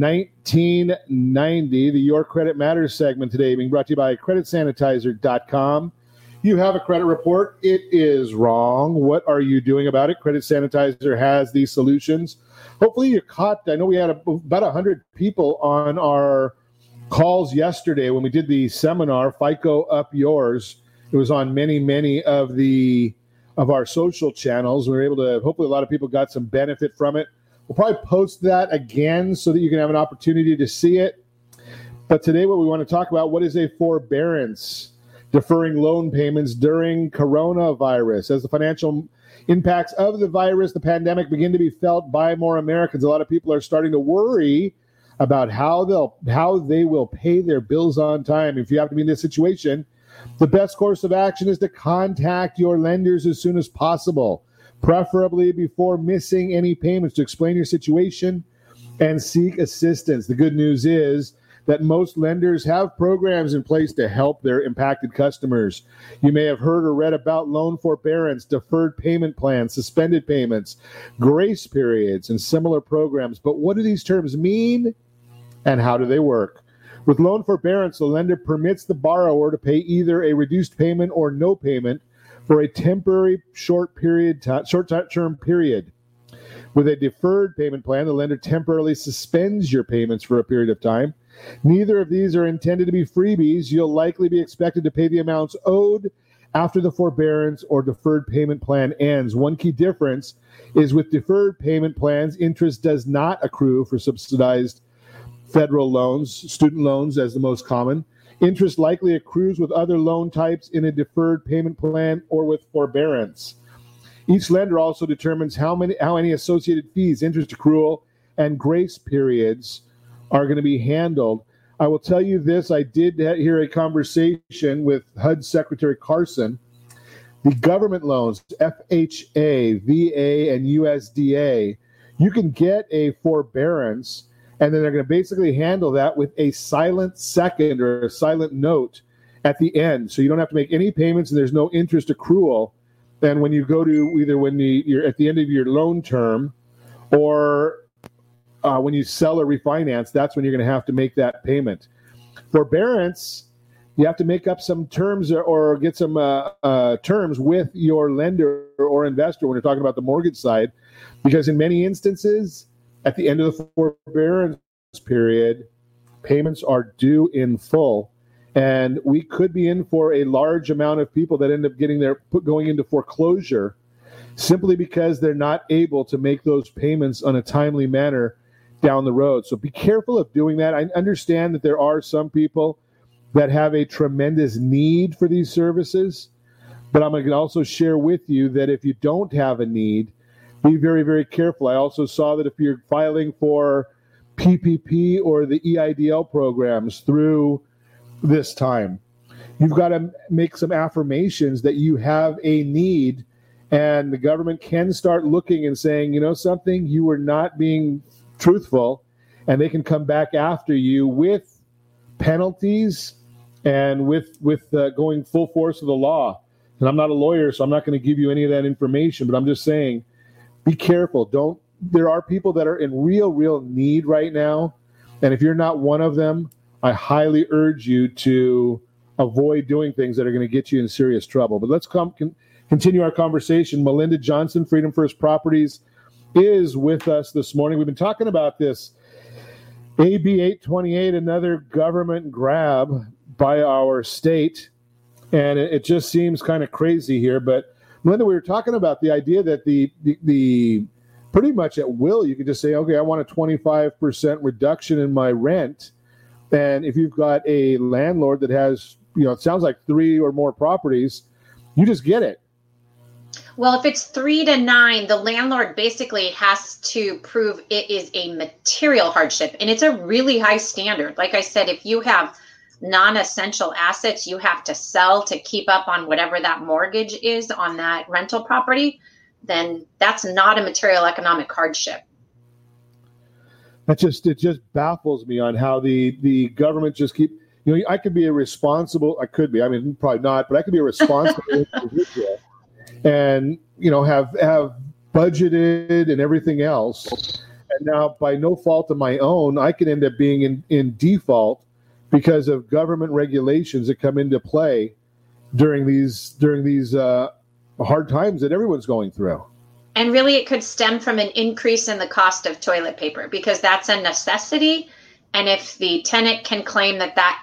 1990. The Your Credit Matters segment today being brought to you by CreditSanitizer.com. You have a credit report. It is wrong. What are you doing about it? Credit Sanitizer has these solutions. Hopefully, you caught. I know we had a, about 100 people on our calls yesterday when we did the seminar, FICO Up Yours. It was on many, many of the of our social channels. We were able to. Hopefully, a lot of people got some benefit from it. We'll probably post that again so that you can have an opportunity to see it. But today, what we want to talk about: what is a forbearance? Deferring loan payments during coronavirus as the financial impacts of the virus, the pandemic, begin to be felt by more Americans. A lot of people are starting to worry about how they'll how they will pay their bills on time. If you have to be in this situation, the best course of action is to contact your lenders as soon as possible, preferably before missing any payments to explain your situation and seek assistance. The good news is that most lenders have programs in place to help their impacted customers. You may have heard or read about loan forbearance, deferred payment plans, suspended payments, grace periods, and similar programs. But what do these terms mean and how do they work? With loan forbearance, the lender permits the borrower to pay either a reduced payment or no payment for a temporary short period short term period. With a deferred payment plan, the lender temporarily suspends your payments for a period of time. Neither of these are intended to be freebies. You'll likely be expected to pay the amounts owed after the forbearance or deferred payment plan ends. One key difference is with deferred payment plans, interest does not accrue for subsidized federal loans, student loans as the most common. Interest likely accrues with other loan types in a deferred payment plan or with forbearance. Each lender also determines how many how any associated fees, interest accrual, and grace periods are going to be handled. I will tell you this: I did hear a conversation with HUD Secretary Carson. The government loans, FHA, VA, and USDA, you can get a forbearance and then they're going to basically handle that with a silent second or a silent note at the end. So you don't have to make any payments and there's no interest accrual. Then when you go to either when the, you're at the end of your loan term or uh, when you sell or refinance, that's when you're going to have to make that payment. Forbearance, you have to make up some terms or, or get some uh, uh, terms with your lender or investor when you're talking about the mortgage side, because in many instances, at the end of the forbearance period, payments are due in full. And we could be in for a large amount of people that end up getting their going into foreclosure simply because they're not able to make those payments on a timely manner down the road. So be careful of doing that. I understand that there are some people that have a tremendous need for these services, but I'm going to also share with you that if you don't have a need, be very, very careful. I also saw that if you're filing for PPP or the EIDL programs through this time, you've got to make some affirmations that you have a need, and the government can start looking and saying, you know, something, you were not being truthful, and they can come back after you with penalties and with with uh, going full force of the law. And I'm not a lawyer, so I'm not going to give you any of that information, but I'm just saying be careful. Don't. There are people that are in real, real need right now, and if you're not one of them, I highly urge you to avoid doing things that are going to get you in serious trouble. But let's come con- continue our conversation. Melinda Johnson, Freedom First Properties, is with us this morning. We've been talking about this AB 828, another government grab by our state, and it, it just seems kind of crazy here, but Melinda, we were talking about the idea that the, the, the pretty much at will, you could just say, okay, I want a 25% reduction in my rent. And if you've got a landlord that has, you know, it sounds like three or more properties, you just get it. Well, if it's three to nine, the landlord basically has to prove it is a material hardship. And it's a really high standard. Like I said, if you have non-essential assets you have to sell to keep up on whatever that mortgage is on that rental property then that's not a material economic hardship. That just it just baffles me on how the the government just keep you know i could be a responsible i could be i mean probably not but i could be a responsible individual and you know have have budgeted and everything else. And now by no fault of my own i can end up being in in default because of government regulations that come into play during these during these uh, hard times that everyone's going through. And really, it could stem from an increase in the cost of toilet paper because that's a necessity. And if the tenant can claim that that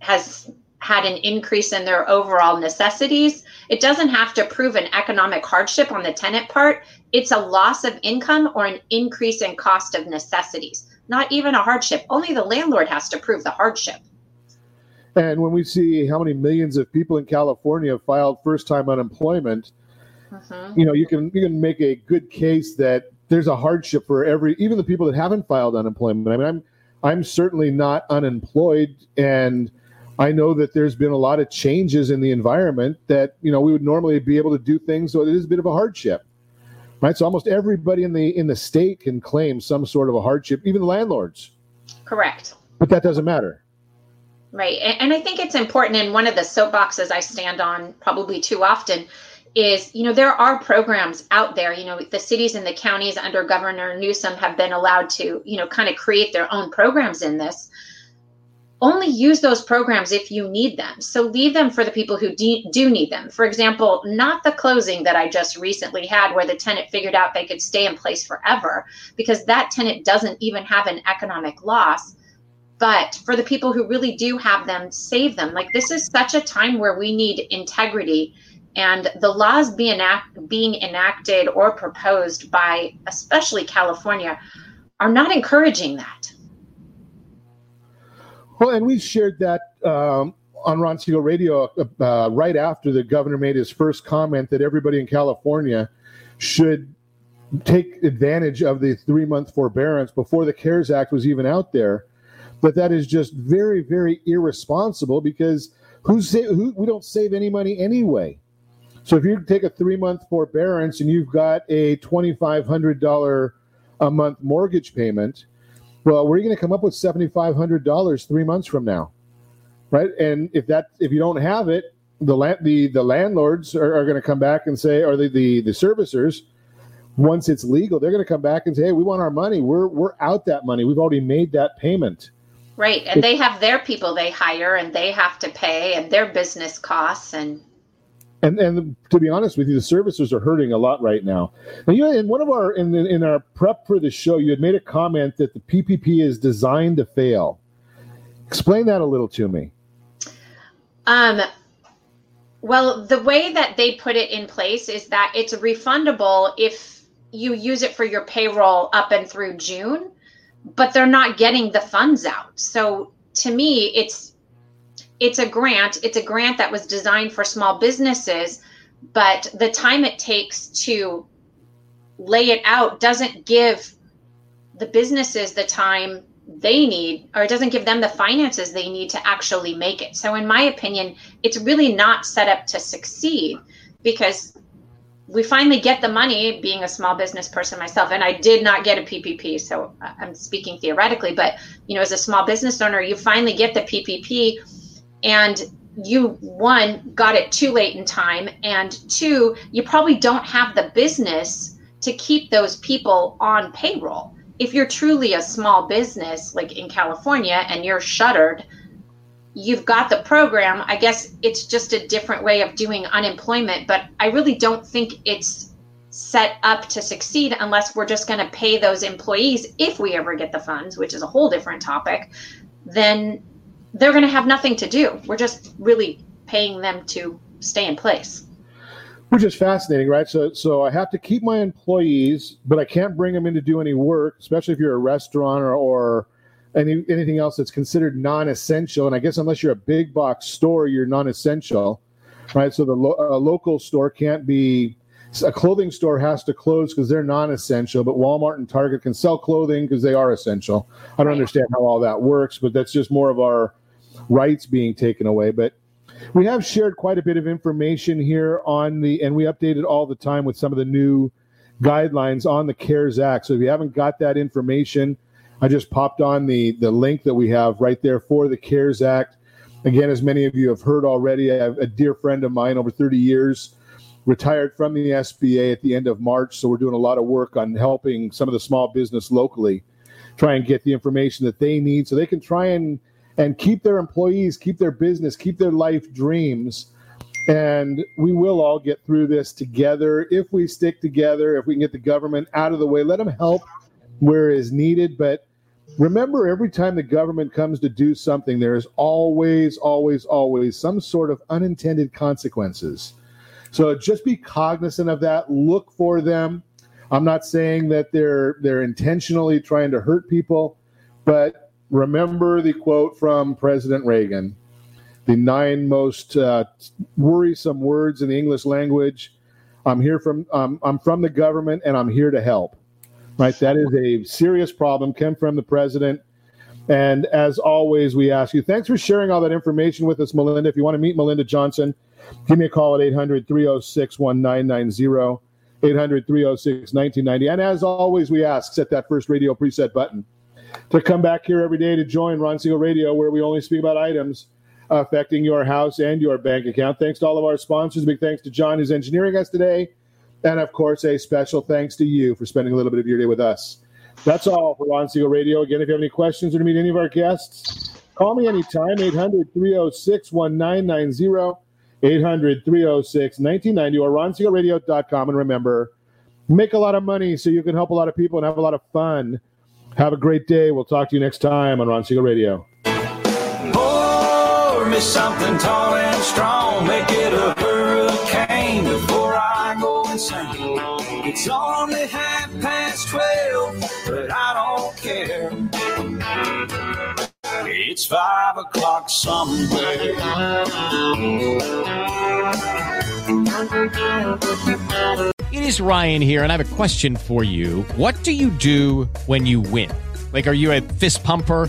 has had an increase in their overall necessities, it doesn't have to prove an economic hardship on the tenant part. It's a loss of income or an increase in cost of necessities, not even a hardship. Only the landlord has to prove the hardship. And when we see how many millions of people in California have filed first-time unemployment, uh-huh. you know, you can you can make a good case that there's a hardship for every even the people that haven't filed unemployment. I mean, I'm I'm certainly not unemployed and I know that there's been a lot of changes in the environment that, you know, we would normally be able to do things so it is a bit of a hardship. Right? So almost everybody in the in the state can claim some sort of a hardship, even landlords. Correct. But that doesn't matter. Right. And I think it's important. And one of the soapboxes I stand on probably too often is, you know, there are programs out there. You know, the cities and the counties under Governor Newsom have been allowed to, you know, kind of create their own programs in this. Only use those programs if you need them. So leave them for the people who de- do need them. For example, not the closing that I just recently had where the tenant figured out they could stay in place forever because that tenant doesn't even have an economic loss but for the people who really do have them save them like this is such a time where we need integrity And the laws being, enact- being enacted or proposed by especially California are not encouraging that. Well, and we shared that um, on Ron Siegel Radio uh, right after the governor made his first comment that everybody in California should take advantage of the three month forbearance before the CARES Act was even out there. But that is just very, very irresponsible because who's who, we don't save any money anyway. So if you take a three month forbearance and you've got a twenty five hundred dollar a month mortgage payment, well, where are you going to come up with seventy five hundred dollars three months from now, right? And if that if you don't have it, the land the the landlords are, are going to come back and say, or the the, the servicers, once it's legal, they're going to come back and say, hey, we want our money. We're we're out that money. We've already made that payment. Right, and they have their people they hire, and they have to pay, and their business costs, and and and to be honest with you, the servicers are hurting a lot right now. And you, know, in one of our in in our prep for the show, you had made a comment that the PPP is designed to fail. Explain that a little to me. Um, well, the way that they put it in place is that it's refundable if you use it for your payroll up and through June, but they're not getting the funds out. So to me, it's it's a grant. It's a grant that was designed for small businesses, but the time it takes to lay it out doesn't give the businesses the time they need or it doesn't give them the finances they need to actually make it. So in my opinion, it's really not set up to succeed because we finally get the money being a small business person myself and i did not get a ppp so uh, i'm speaking theoretically but you know as a small business owner you finally get the ppp and you one got it too late in time and two you probably don't have the business to keep those people on payroll. If you're truly a small business like in california and you're shuttered you've got the program i guess it's just a different way of doing unemployment but i really don't think it's set up to succeed unless we're just going to pay those employees if we ever get the funds which is a whole different topic then they're going to have nothing to do. We're just really paying them to stay in place. Which is fascinating, right? So, so I have to keep my employees, but I can't bring them in to do any work, especially if you're a restaurant or, or any anything else that's considered non-essential. And I guess unless you're a big box store, you're non-essential, right? So the lo- local store can't be. A clothing store has to close because they're non-essential, but Walmart and Target can sell clothing because they are essential. I don't understand how all that works, but that's just more of our rights being taken away. But we have shared quite a bit of information here on the, and we update it all the time with some of the new guidelines on the CARES Act. So if you haven't got that information, I just popped on the the link that we have right there for the CARES Act. Again, as many of you have heard already, I have a dear friend of mine over 30 years retired from the SBA at the end of March. So we're doing a lot of work on helping some of the small business locally try and get the information that they need so they can try and and keep their employees, keep their business, keep their life dreams. And we will all get through this together if we stick together, if we can get the government out of the way, let them help where is needed. But remember, every time the government comes to do something, there is always, always, always some sort of unintended consequences. So just be cognizant of that. Look for them. I'm not saying that they're they're intentionally trying to hurt people, but remember the quote from President Reagan the nine most uh, worrisome words in the English language. I'm here from um, I'm from the government and I'm here to help. Right, that is a serious problem. Came from the president. And as always, we ask you, thanks for sharing all that information with us, Melinda. If you want to meet Melinda Johnson, give me a call at 800 306 1990, 800 306 1990. And as always, we ask, set that first radio preset button to come back here every day to join Ron Siegel Radio, where we only speak about items affecting your house and your bank account. Thanks to all of our sponsors. Big thanks to John, who's engineering us today. And of course, a special thanks to you for spending a little bit of your day with us. That's all for Ron Siegel Radio. Again, if you have any questions or to meet any of our guests, call me anytime, 800 306 1990, 800 306 1990, or ronsiegelradio.com. And remember, make a lot of money so you can help a lot of people and have a lot of fun. Have a great day. We'll talk to you next time on Ron Siegel Radio. Pour me something tall and strong, make it a hurricane. Insane. It's only half past twelve, but I don't care. It's five o'clock somewhere. It is Ryan here, and I have a question for you. What do you do when you win? Like, are you a fist pumper?